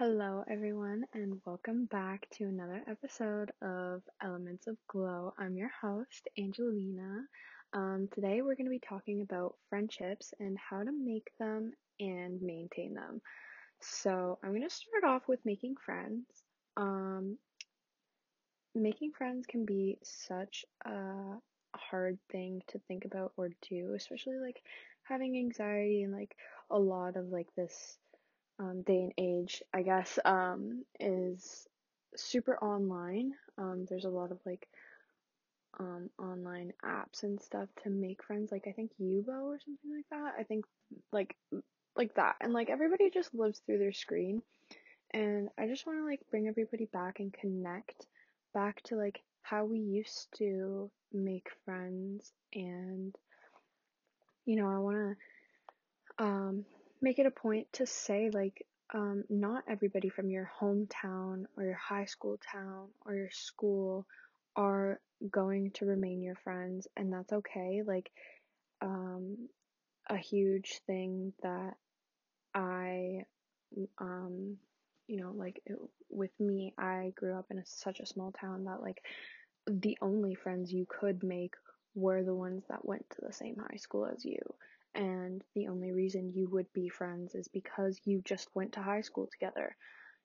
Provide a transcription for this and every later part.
Hello, everyone, and welcome back to another episode of Elements of Glow. I'm your host, Angelina. Um, today, we're going to be talking about friendships and how to make them and maintain them. So, I'm going to start off with making friends. Um, making friends can be such a hard thing to think about or do, especially like having anxiety and like a lot of like this um, day and age, I guess, um, is super online. Um, there's a lot of like um, online apps and stuff to make friends. Like I think Yubo or something like that. I think like like that, and like everybody just lives through their screen. And I just want to like bring everybody back and connect back to like how we used to make friends and you know, I want to um make it a point to say like um, not everybody from your hometown or your high school town or your school are going to remain your friends and that's okay like um, a huge thing that i um, you know like it, with me i grew up in a, such a small town that like the only friends you could make were the ones that went to the same high school as you and the only reason you would be friends is because you just went to high school together,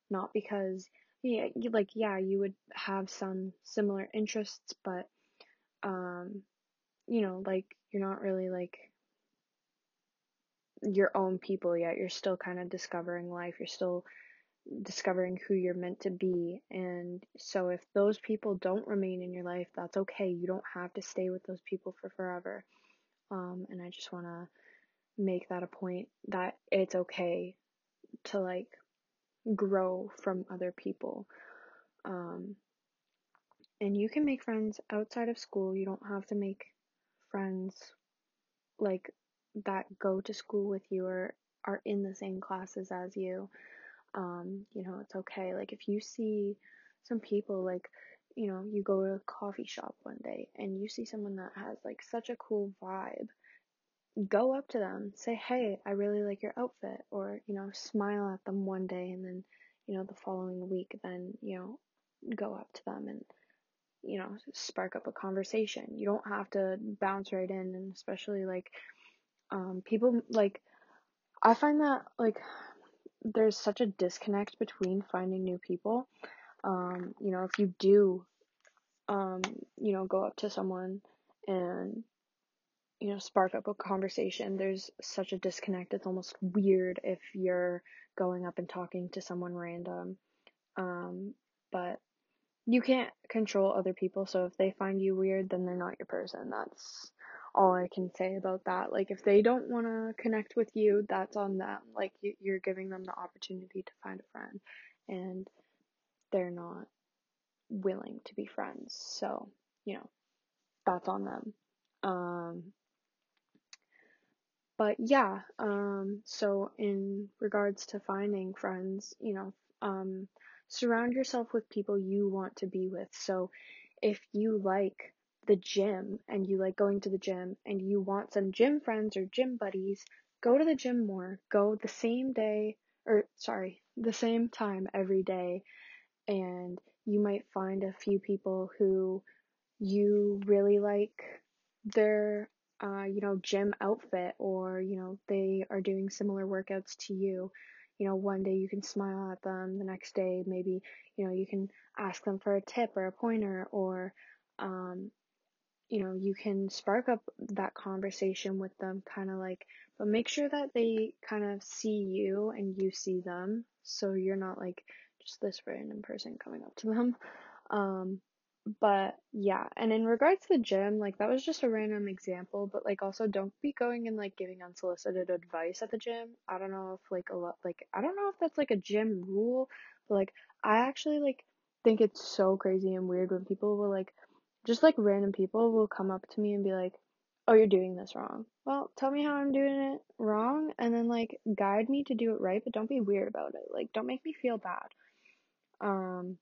not because yeah, like yeah, you would have some similar interests, but um, you know, like you're not really like your own people yet. You're still kind of discovering life. You're still discovering who you're meant to be. And so if those people don't remain in your life, that's okay. You don't have to stay with those people for forever. Um, and I just want to make that a point that it's okay to like grow from other people. Um, and you can make friends outside of school. You don't have to make friends like that go to school with you or are in the same classes as you. Um, you know, it's okay. Like if you see some people like you know, you go to a coffee shop one day and you see someone that has like such a cool vibe go up to them, say, hey, I really like your outfit, or, you know, smile at them one day and then, you know, the following week, then, you know, go up to them and, you know, spark up a conversation. You don't have to bounce right in, and especially like, um, people, like, I find that, like, there's such a disconnect between finding new people. Um, you know, if you do, um, you know, go up to someone and you know, spark up a conversation. There's such a disconnect. It's almost weird if you're going up and talking to someone random. Um, but you can't control other people, so if they find you weird, then they're not your person. That's all I can say about that. Like, if they don't want to connect with you, that's on them. Like, you're giving them the opportunity to find a friend, and they're not willing to be friends. So, you know, that's on them. Um, but yeah, um, so in regards to finding friends, you know, um, surround yourself with people you want to be with. So if you like the gym and you like going to the gym and you want some gym friends or gym buddies, go to the gym more. Go the same day, or sorry, the same time every day, and you might find a few people who you really like their uh, you know, gym outfit or, you know, they are doing similar workouts to you. You know, one day you can smile at them, the next day maybe, you know, you can ask them for a tip or a pointer or, um, you know, you can spark up that conversation with them kind of like, but make sure that they kind of see you and you see them. So you're not like just this random person coming up to them. Um, but yeah, and in regards to the gym, like that was just a random example, but like also don't be going and like giving unsolicited advice at the gym. I don't know if like a lot like I don't know if that's like a gym rule, but like I actually like think it's so crazy and weird when people will like just like random people will come up to me and be like, "Oh, you're doing this wrong." Well, tell me how I'm doing it wrong and then like guide me to do it right, but don't be weird about it. Like don't make me feel bad. Um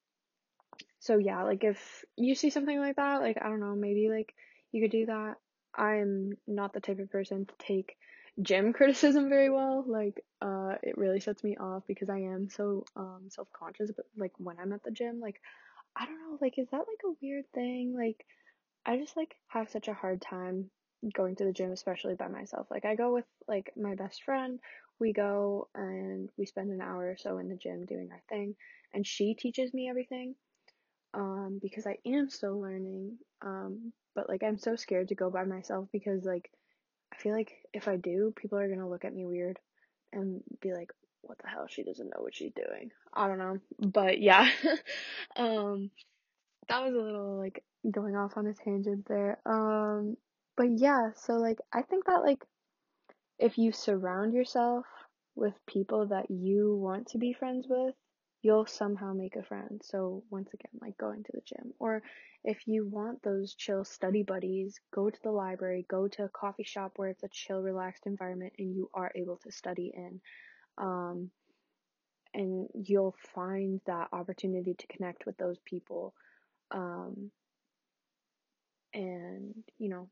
so yeah, like if you see something like that, like I don't know, maybe like you could do that. I'm not the type of person to take gym criticism very well. Like, uh, it really sets me off because I am so um self conscious. But like when I'm at the gym, like I don't know, like is that like a weird thing? Like I just like have such a hard time going to the gym, especially by myself. Like I go with like my best friend. We go and we spend an hour or so in the gym doing our thing, and she teaches me everything. Um, because I am still learning. Um, but like I'm so scared to go by myself because like I feel like if I do, people are gonna look at me weird and be like, "What the hell? She doesn't know what she's doing." I don't know, but yeah. um, that was a little like going off on a tangent there. Um, but yeah, so like I think that like if you surround yourself with people that you want to be friends with, you'll somehow make a friend. So once again, like going to the gym or if you want those chill study buddies, go to the library, go to a coffee shop where it's a chill, relaxed environment and you are able to study in. Um, and you'll find that opportunity to connect with those people um, and you know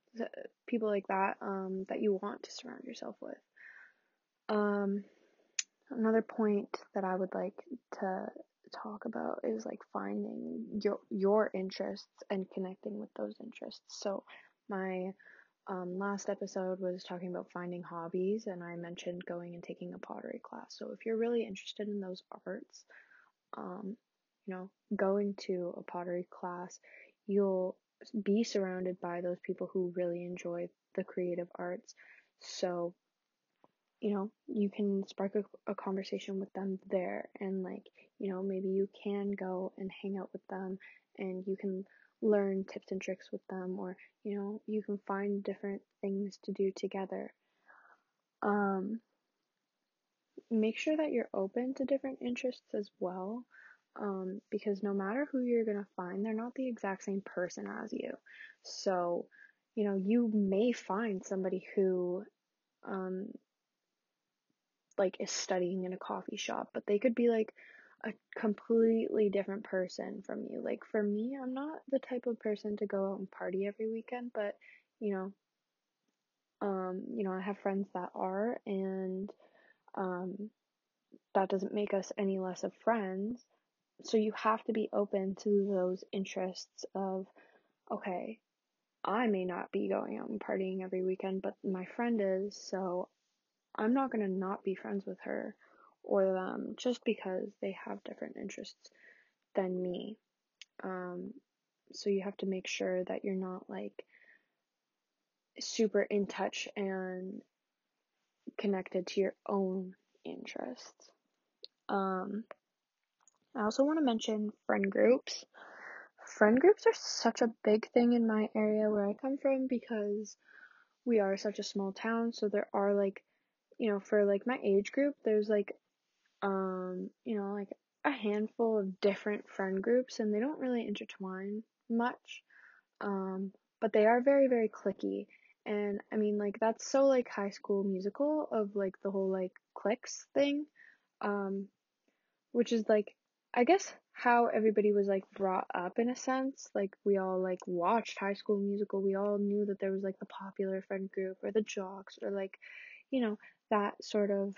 people like that um, that you want to surround yourself with. Um, another point that i would like to talk about is like finding your your interests and connecting with those interests. So my um, last episode was talking about finding hobbies and i mentioned going and taking a pottery class. So if you're really interested in those arts um, you know, going to a pottery class, you'll be surrounded by those people who really enjoy the creative arts. So, you know, you can spark a, a conversation with them there and like, you know, maybe you can go and hang out with them and you can learn tips and tricks with them or, you know, you can find different things to do together. Um, make sure that you're open to different interests as well um, because no matter who you're going to find, they're not the exact same person as you. So, you know, you may find somebody who, um, like, is studying in a coffee shop, but they could be like a completely different person from you. Like, for me, I'm not the type of person to go out and party every weekend, but, you know, um, you know, I have friends that are, and, um, that doesn't make us any less of friends so you have to be open to those interests of okay i may not be going out and partying every weekend but my friend is so i'm not going to not be friends with her or them just because they have different interests than me. Um, so you have to make sure that you're not like super in touch and connected to your own interests. Um, I also want to mention friend groups. Friend groups are such a big thing in my area where I come from because we are such a small town, so there are like, you know, for like my age group, there's like um, you know, like a handful of different friend groups and they don't really intertwine much. Um, but they are very very clicky. And I mean like that's so like high school musical of like the whole like cliques thing. Um, which is like I guess how everybody was like brought up in a sense. Like we all like watched High School Musical. We all knew that there was like the popular friend group or the jocks or like, you know, that sort of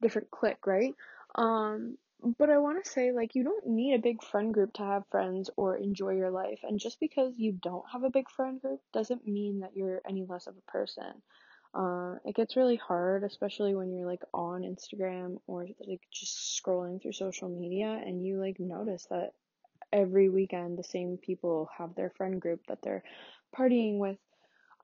different clique, right? Um, but I want to say like you don't need a big friend group to have friends or enjoy your life. And just because you don't have a big friend group doesn't mean that you're any less of a person. Uh, it gets really hard, especially when you're like on Instagram or like just scrolling through social media and you like notice that every weekend the same people have their friend group that they're partying with.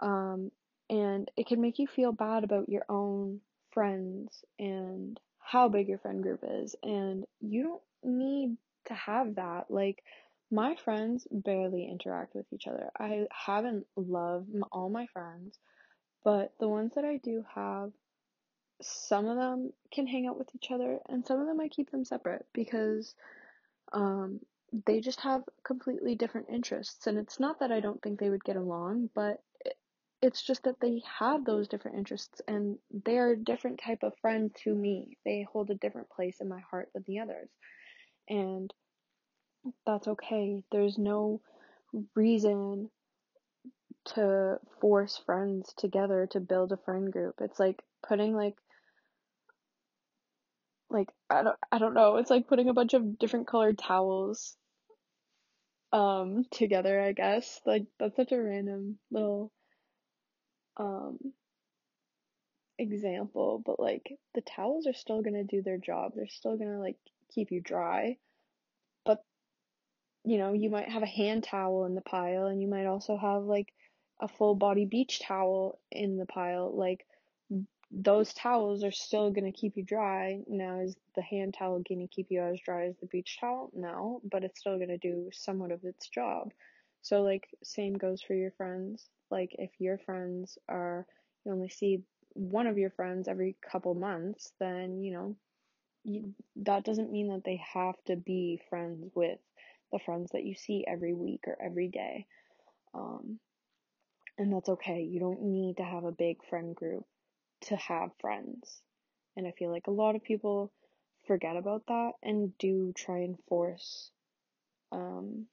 Um, and it can make you feel bad about your own friends and how big your friend group is. And you don't need to have that. Like, my friends barely interact with each other. I haven't loved all my friends but the ones that I do have, some of them can hang out with each other, and some of them I keep them separate because um, they just have completely different interests. And it's not that I don't think they would get along, but it's just that they have those different interests and they're a different type of friend to me. They hold a different place in my heart than the others. And that's okay. There's no reason to force friends together to build a friend group. It's like putting like like I don't I don't know, it's like putting a bunch of different colored towels um together, I guess. Like that's such a random little um example, but like the towels are still going to do their job. They're still going to like keep you dry. But you know, you might have a hand towel in the pile and you might also have like a full body beach towel in the pile. Like those towels are still going to keep you dry. Now, is the hand towel going to keep you as dry as the beach towel? No, but it's still going to do somewhat of its job. So, like, same goes for your friends. Like, if your friends are, you only see one of your friends every couple months, then, you know, you, that doesn't mean that they have to be friends with the friends that you see every week or every day. Um, and that's okay. You don't need to have a big friend group to have friends. And I feel like a lot of people forget about that and do try and force um,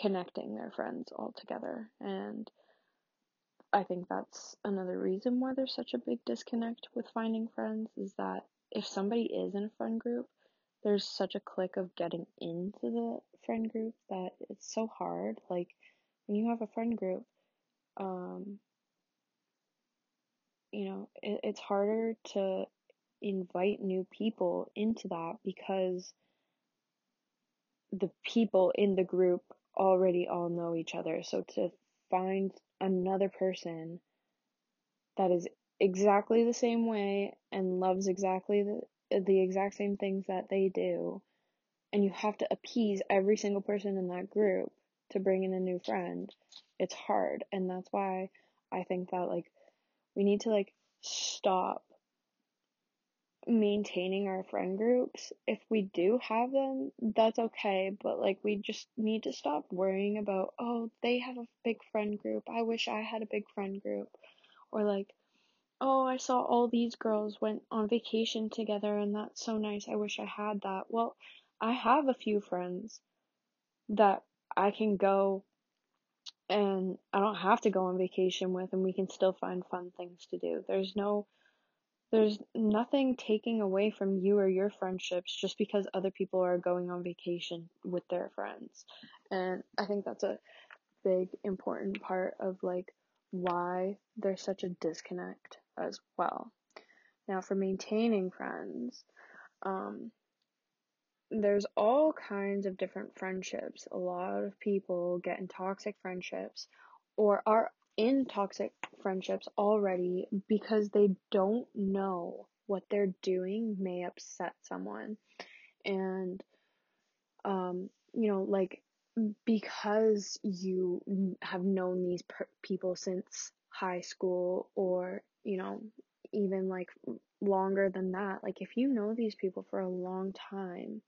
connecting their friends all together. And I think that's another reason why there's such a big disconnect with finding friends is that if somebody is in a friend group, there's such a click of getting into the friend group that it's so hard. Like when you have a friend group, um, you know, it, it's harder to invite new people into that because the people in the group already all know each other. So to find another person that is exactly the same way and loves exactly the the exact same things that they do and you have to appease every single person in that group to bring in a new friend it's hard and that's why i think that like we need to like stop maintaining our friend groups. If we do have them, that's okay, but like we just need to stop worrying about, oh, they have a big friend group. I wish I had a big friend group. Or like, oh, I saw all these girls went on vacation together and that's so nice. I wish I had that. Well, I have a few friends that I can go and I don't have to go on vacation with and we can still find fun things to do. There's no there's nothing taking away from you or your friendships just because other people are going on vacation with their friends. And I think that's a big important part of like why there's such a disconnect as well. Now for maintaining friends, um there's all kinds of different friendships. A lot of people get in toxic friendships or are in toxic friendships already because they don't know what they're doing may upset someone. And, um, you know, like, because you have known these per- people since high school or, you know, even like longer than that, like, if you know these people for a long time,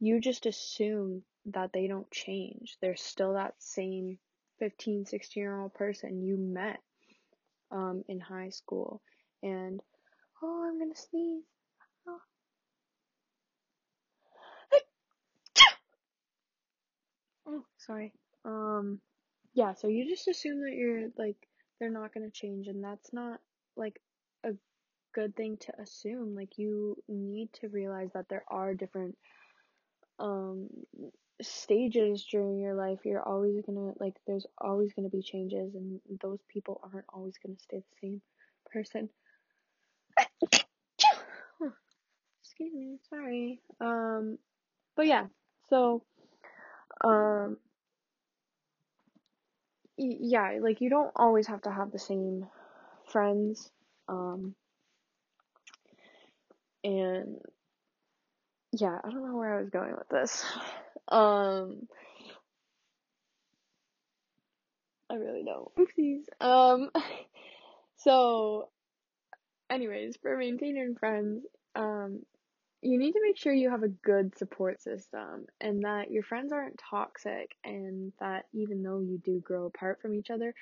you just assume that they don't change. They're still that same 15, 16 year old person you met um, in high school. And, oh, I'm gonna sneeze. Oh. oh, sorry. Um, yeah, so you just assume that you're like, they're not gonna change, and that's not like a good thing to assume. Like, you need to realize that there are different um stages during your life you're always gonna like there's always gonna be changes and those people aren't always gonna stay the same person. Excuse me sorry. Um but yeah so um y- yeah like you don't always have to have the same friends um and yeah i don't know where i was going with this. Um i really don't. Oopsies. Um so anyways, for maintaining friends, um, you need to make sure you have a good support system and that your friends aren't toxic and that even though you do grow apart from each other,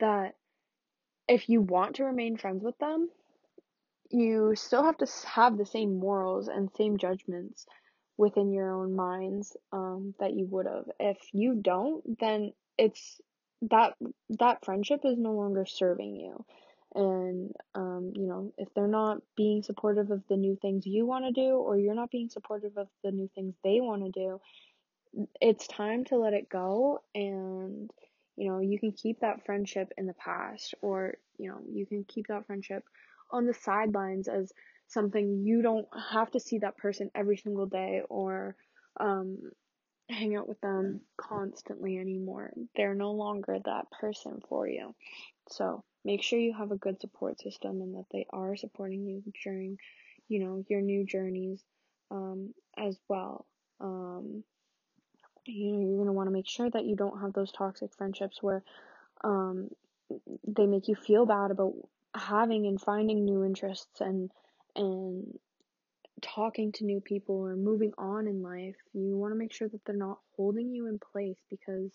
that if you want to remain friends with them, you still have to have the same morals and same judgments within your own minds um, that you would have. If you don't, then it's that that friendship is no longer serving you and um, you know if they're not being supportive of the new things you want to do or you're not being supportive of the new things they want to do it's time to let it go and you know you can keep that friendship in the past or you know you can keep that friendship on the sidelines as something you don't have to see that person every single day or um, hang out with them constantly anymore. They're no longer that person for you. So make sure you have a good support system and that they are supporting you during, you know, your new journeys um, as well. Um, you know, you're going to want to make sure that you don't have those toxic friendships where um, they make you feel bad about having and finding new interests and and talking to new people or moving on in life, you want to make sure that they're not holding you in place because,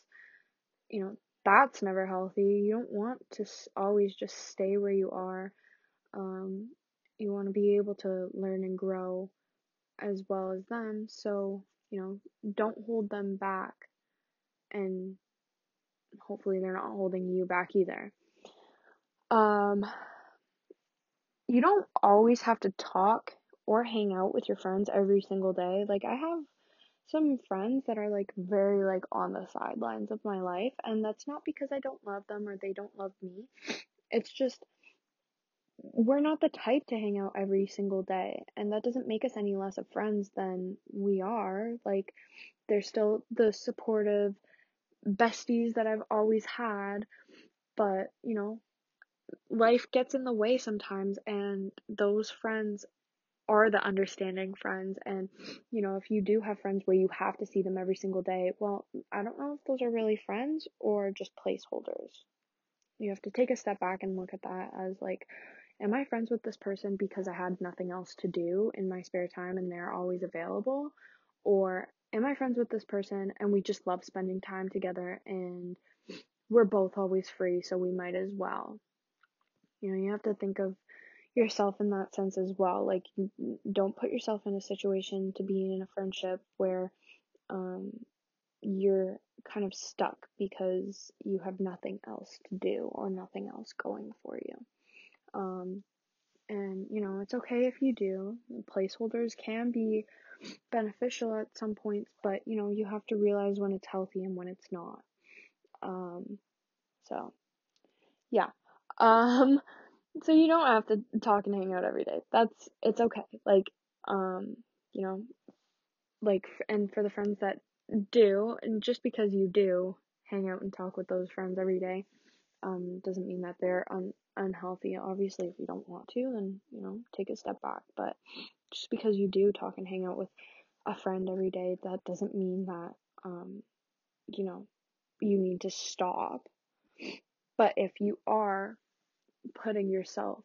you know, that's never healthy. You don't want to always just stay where you are. Um, you want to be able to learn and grow as well as them. So, you know, don't hold them back. And hopefully they're not holding you back either. Um, you don't always have to talk or hang out with your friends every single day. Like, I have some friends that are like very like on the sidelines of my life and that's not because I don't love them or they don't love me. It's just we're not the type to hang out every single day and that doesn't make us any less of friends than we are. Like they're still the supportive besties that I've always had, but you know, life gets in the way sometimes and those friends are the understanding friends. And you know if you do have friends where you have to see them every single day well i don't know if those are really friends or just placeholders. You have to take a step back and look at that as like am i friends with this person because i had nothing else to do in my spare time and they're always available? Or am i friends with this person and we just love spending time together and we're both always free so we might as well you know you have to think of yourself in that sense as well. Like, don't put yourself in a situation to be in a friendship where um, you're kind of stuck because you have nothing else to do or nothing else going for you. Um, and, you know, it's okay if you do. Placeholders can be beneficial at some points, but, you know, you have to realize when it's healthy and when it's not. Um, so, yeah. Um, so you don't have to talk and hang out every day. That's it's okay. Like um, you know, like and for the friends that do, and just because you do hang out and talk with those friends every day, um, doesn't mean that they're un- unhealthy. Obviously, if you don't want to, then you know, take a step back. But just because you do talk and hang out with a friend every day, that doesn't mean that um, you know, you need to stop. But if you are putting yourself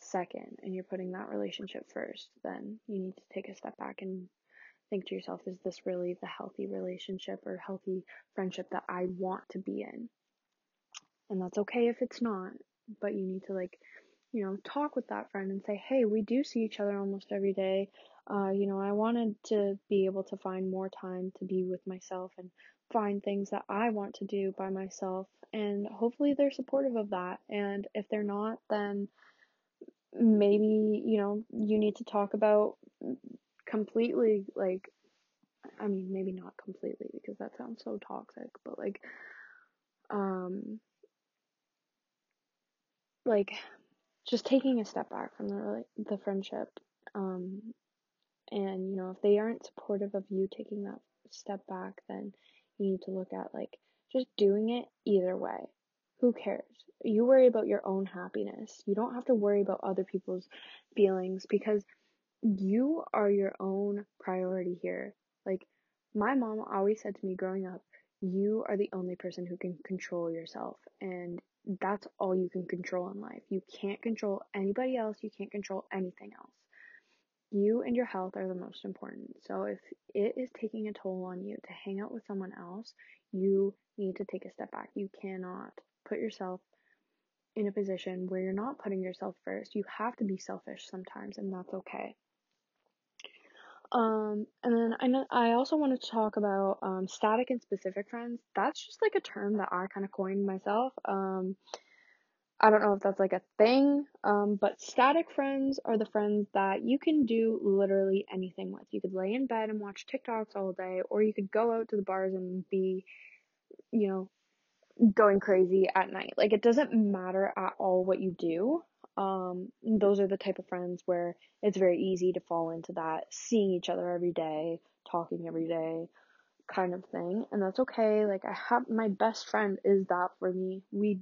second and you're putting that relationship first, then you need to take a step back and think to yourself, is this really the healthy relationship or healthy friendship that I want to be in? And that's okay if it's not, but you need to like, you know, talk with that friend and say, hey, we do see each other almost every day. Uh, you know, I wanted to be able to find more time to be with myself and find things that I want to do by myself. And hopefully they're supportive of that. And if they're not, then maybe you know you need to talk about completely like i mean maybe not completely because that sounds so toxic but like um like just taking a step back from the the friendship um and you know if they aren't supportive of you taking that step back then need to look at like just doing it either way who cares you worry about your own happiness you don't have to worry about other people's feelings because you are your own priority here. Like, my mom always said to me growing up, you are the only person who can control yourself. And that's all you can control in life. You can't control anybody else. You can't control anything else. You and your health are the most important. So if it is taking a toll on you to hang out with someone else, you need to take a step back. You cannot put yourself in a position where you're not putting yourself first. You have to be selfish sometimes, and that's okay. Um, and then I know I also wanted to talk about um, static and specific friends. That's just like a term that I kind of coined myself. Um, I don't know if that's like a thing, um, but static friends are the friends that you can do literally anything with. You could lay in bed and watch TikToks all day, or you could go out to the bars and be, you know, going crazy at night. Like it doesn't matter at all what you do. Um, those are the type of friends where it's very easy to fall into that seeing each other every day, talking every day kind of thing. And that's okay. Like I have my best friend is that for me. We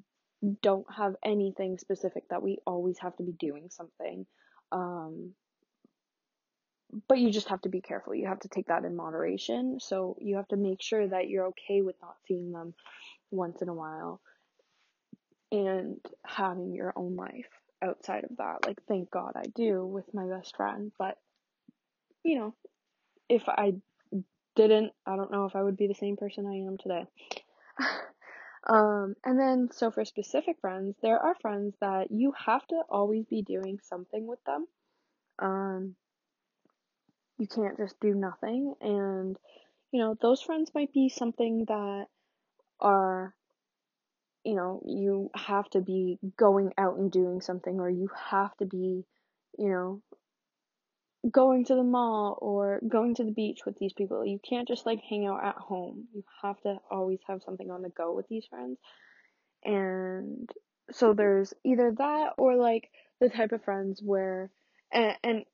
don't have anything specific that we always have to be doing something. Um, but you just have to be careful. You have to take that in moderation. So you have to make sure that you're okay with not seeing them once in a while and having your own life outside of that. Like, thank God I do with my best friend. But, you know, if I didn't, I don't know if I would be the same person I am today. um, and then, so for specific friends, there are friends that you have to always be doing something with them. Um, you can't just do nothing. And, you know, those friends might be something that are you know, you have to be going out and doing something, or you have to be, you know, going to the mall or going to the beach with these people. You can't just like hang out at home. You have to always have something on the go with these friends. And so there's either that or like the type of friends where, and, and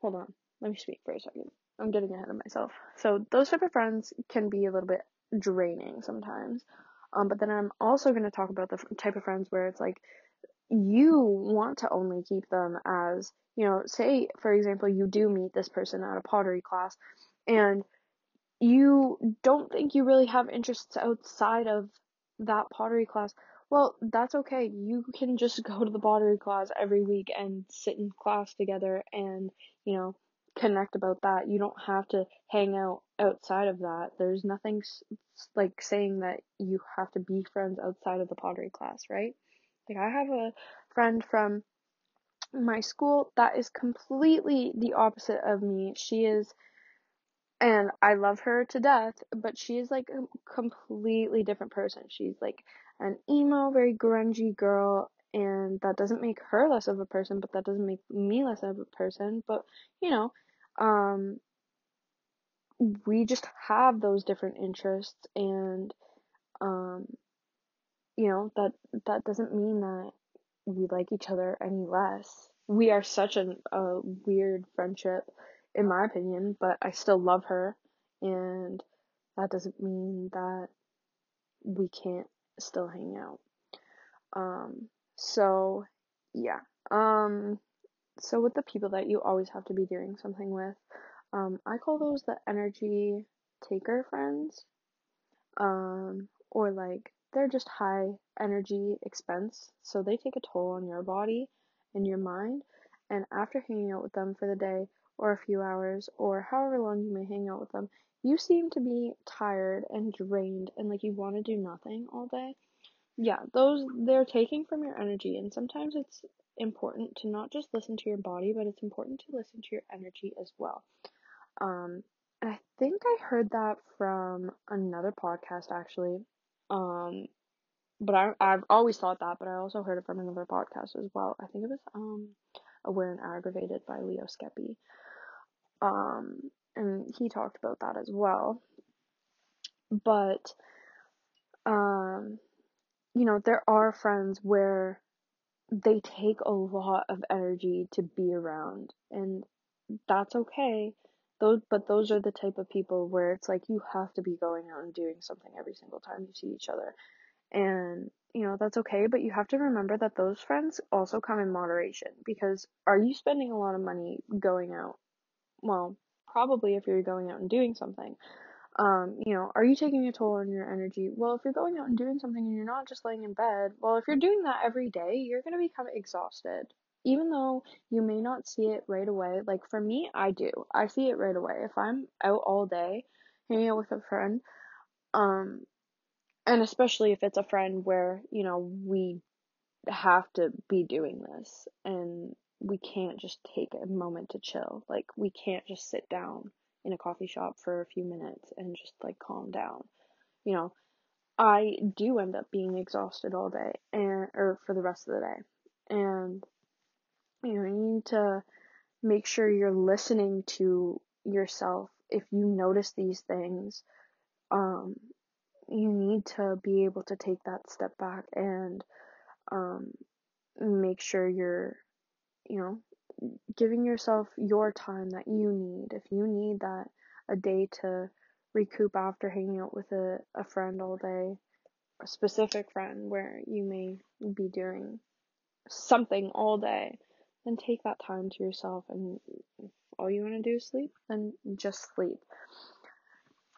hold on, let me speak for a second. I'm getting ahead of myself. So those type of friends can be a little bit draining sometimes. Um, but then I'm also going to talk about the type of friends where it's like you want to only keep them as, you know, say, for example, you do meet this person at a pottery class and you don't think you really have interests outside of that pottery class. Well, that's okay. You can just go to the pottery class every week and sit in class together and, you know, connect about that. You don't have to hang out outside of that. There's nothing like saying that you have to be friends outside of the pottery class, right? Like I have a friend from my school that is completely the opposite of me. She is and I love her to death, but she is like a completely different person. She's like an emo, very grungy girl, and that doesn't make her less of a person, but that doesn't make me less of a person. But you know, um, we just have those different interests, and um, you know that that doesn't mean that we like each other any less. We are such an, a weird friendship in my opinion, but I still love her, and that doesn't mean that we can't still hang out. Um, so yeah. Um, so with the people that you always have to be doing something with, um, I call those the energy taker friends. Um, or like they're just high energy expense, so they take a toll on your body and your mind. And after hanging out with them for the day, or a few hours or however long you may hang out with them, you seem to be tired and drained and like you want to do nothing all day. Yeah, those they're taking from your energy and sometimes it's important to not just listen to your body, but it's important to listen to your energy as well. Um and I think I heard that from another podcast actually. Um but I I've always thought that, but I also heard it from another podcast as well. I think it was um Aware and Aggravated by Leo Skepi. Um, and he talked about that as well. But, um, you know, there are friends where they take a lot of energy to be around, and that's okay. Those, but those are the type of people where it's like you have to be going out and doing something every single time you see each other. And, you know, that's okay, but you have to remember that those friends also come in moderation because are you spending a lot of money going out? Well, probably if you're going out and doing something. Um, you know, are you taking a toll on your energy? Well, if you're going out and doing something and you're not just laying in bed, well, if you're doing that every day, you're going to become exhausted. Even though you may not see it right away, like for me, I do. I see it right away. If I'm out all day hanging out with a friend, um, and especially if it's a friend where, you know, we have to be doing this and we can't just take a moment to chill. Like we can't just sit down in a coffee shop for a few minutes and just like calm down. You know, I do end up being exhausted all day and or for the rest of the day. And you know, you need to make sure you're listening to yourself if you notice these things. Um you need to be able to take that step back and um make sure you're you know giving yourself your time that you need. If you need that a day to recoup after hanging out with a, a friend all day, a specific friend where you may be doing something all day, then take that time to yourself and if all you want to do is sleep, then just sleep.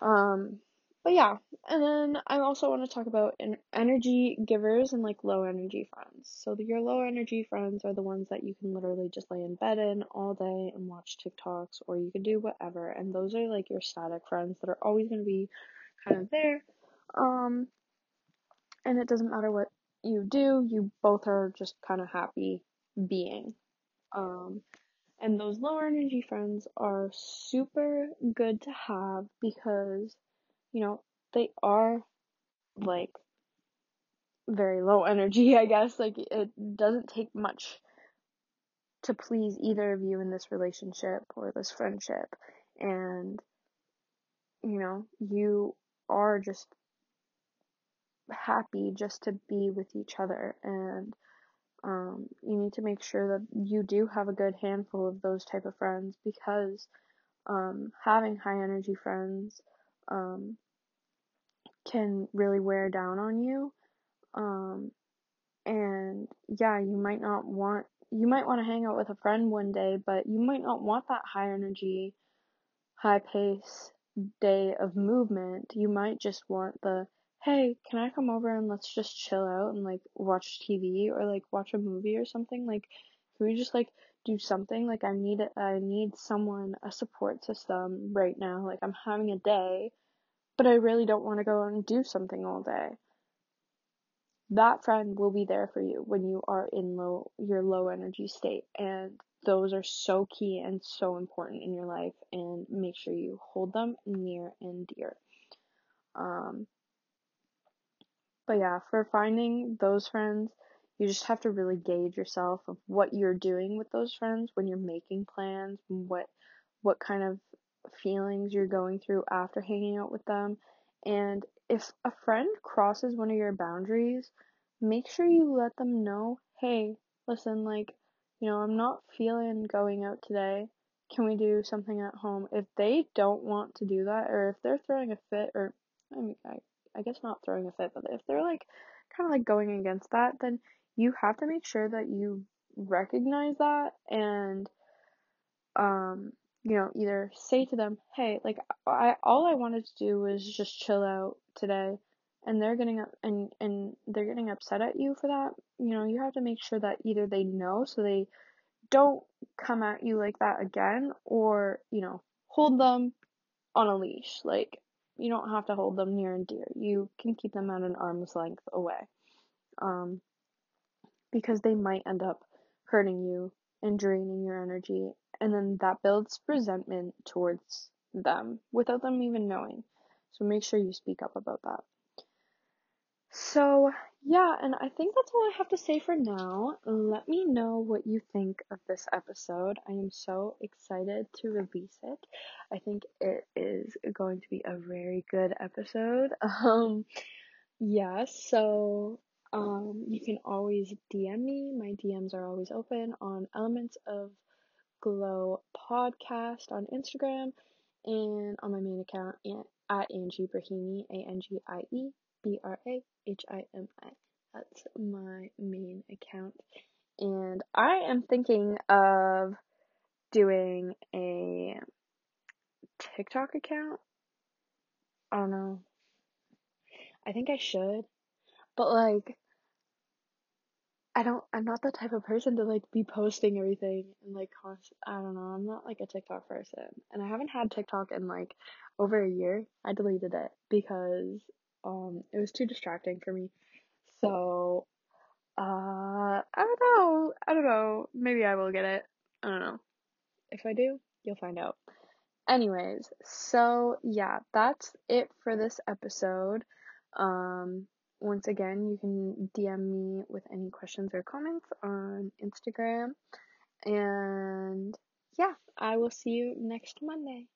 Um, but yeah, and then I also want to talk about energy givers and like low energy friends. So your low energy friends are the ones that you can literally just lay in bed in all day and watch TikToks or you can do whatever. And those are like your static friends that are always going to be kind of there. Um and it doesn't matter what you do, you both are just kind of happy being. Um and those lower energy friends are super good to have because you know, they are like very low energy, I guess. Like it doesn't take much to please either of you in this relationship or this friendship. And you know, you are just happy just to be with each other and um, you need to make sure that you do have a good handful of those type of friends because um, having high energy friends um, can really wear down on you. Um, and yeah, you might not want, you might want to hang out with a friend one day, but you might not want that high energy, high pace day of movement. You might just want the, hey, can I come over and let's just chill out and like watch TV or like watch a movie or something? Like, can we just like do something? Like, I need, I need someone, a support system right now. Like, I'm having a day but I really don't want to go and do something all day. That friend will be there for you when you are in low your low energy state and those are so key and so important in your life and make sure you hold them near and dear. Um but yeah, for finding those friends, you just have to really gauge yourself of what you're doing with those friends when you're making plans, what what kind of feelings you're going through after hanging out with them. And if a friend crosses one of your boundaries, make sure you let them know, hey, listen, like, you know, I'm not feeling going out today. Can we do something at home? If they don't want to do that, or if they're throwing a fit, or I mean, I, I guess not throwing a fit, but if they're like kind of like going against that, then you have to make sure that you recognize that and um you know, either say to them, "Hey, like I all I wanted to do was just chill out today." And they're getting up and and they're getting upset at you for that. You know, you have to make sure that either they know so they don't come at you like that again or, you know, hold them on a leash. Like you don't have to hold them near and dear. You can keep them at an arm's length away. Um because they might end up hurting you and draining your energy and then that builds resentment towards them without them even knowing. So make sure you speak up about that. So, yeah, and I think that's all I have to say for now. Let me know what you think of this episode. I am so excited to release it. I think it is going to be a very good episode. Um, yeah, so um, you can always DM me. My DMs are always open on Elements of Glow podcast on Instagram and on my main account at Angie Brahimi, A N G I E B R A H I M I. That's my main account. And I am thinking of doing a TikTok account. I don't know. I think I should. But like I don't I'm not the type of person to like be posting everything and like I don't know, I'm not like a TikTok person. And I haven't had TikTok in like over a year. I deleted it because um it was too distracting for me. So Uh, I don't know. I don't know. Maybe I will get it. I don't know. If I do, you'll find out. Anyways, so yeah, that's it for this episode. Um, once again, you can DM me with any questions or comments on Instagram. And yeah, I will see you next Monday.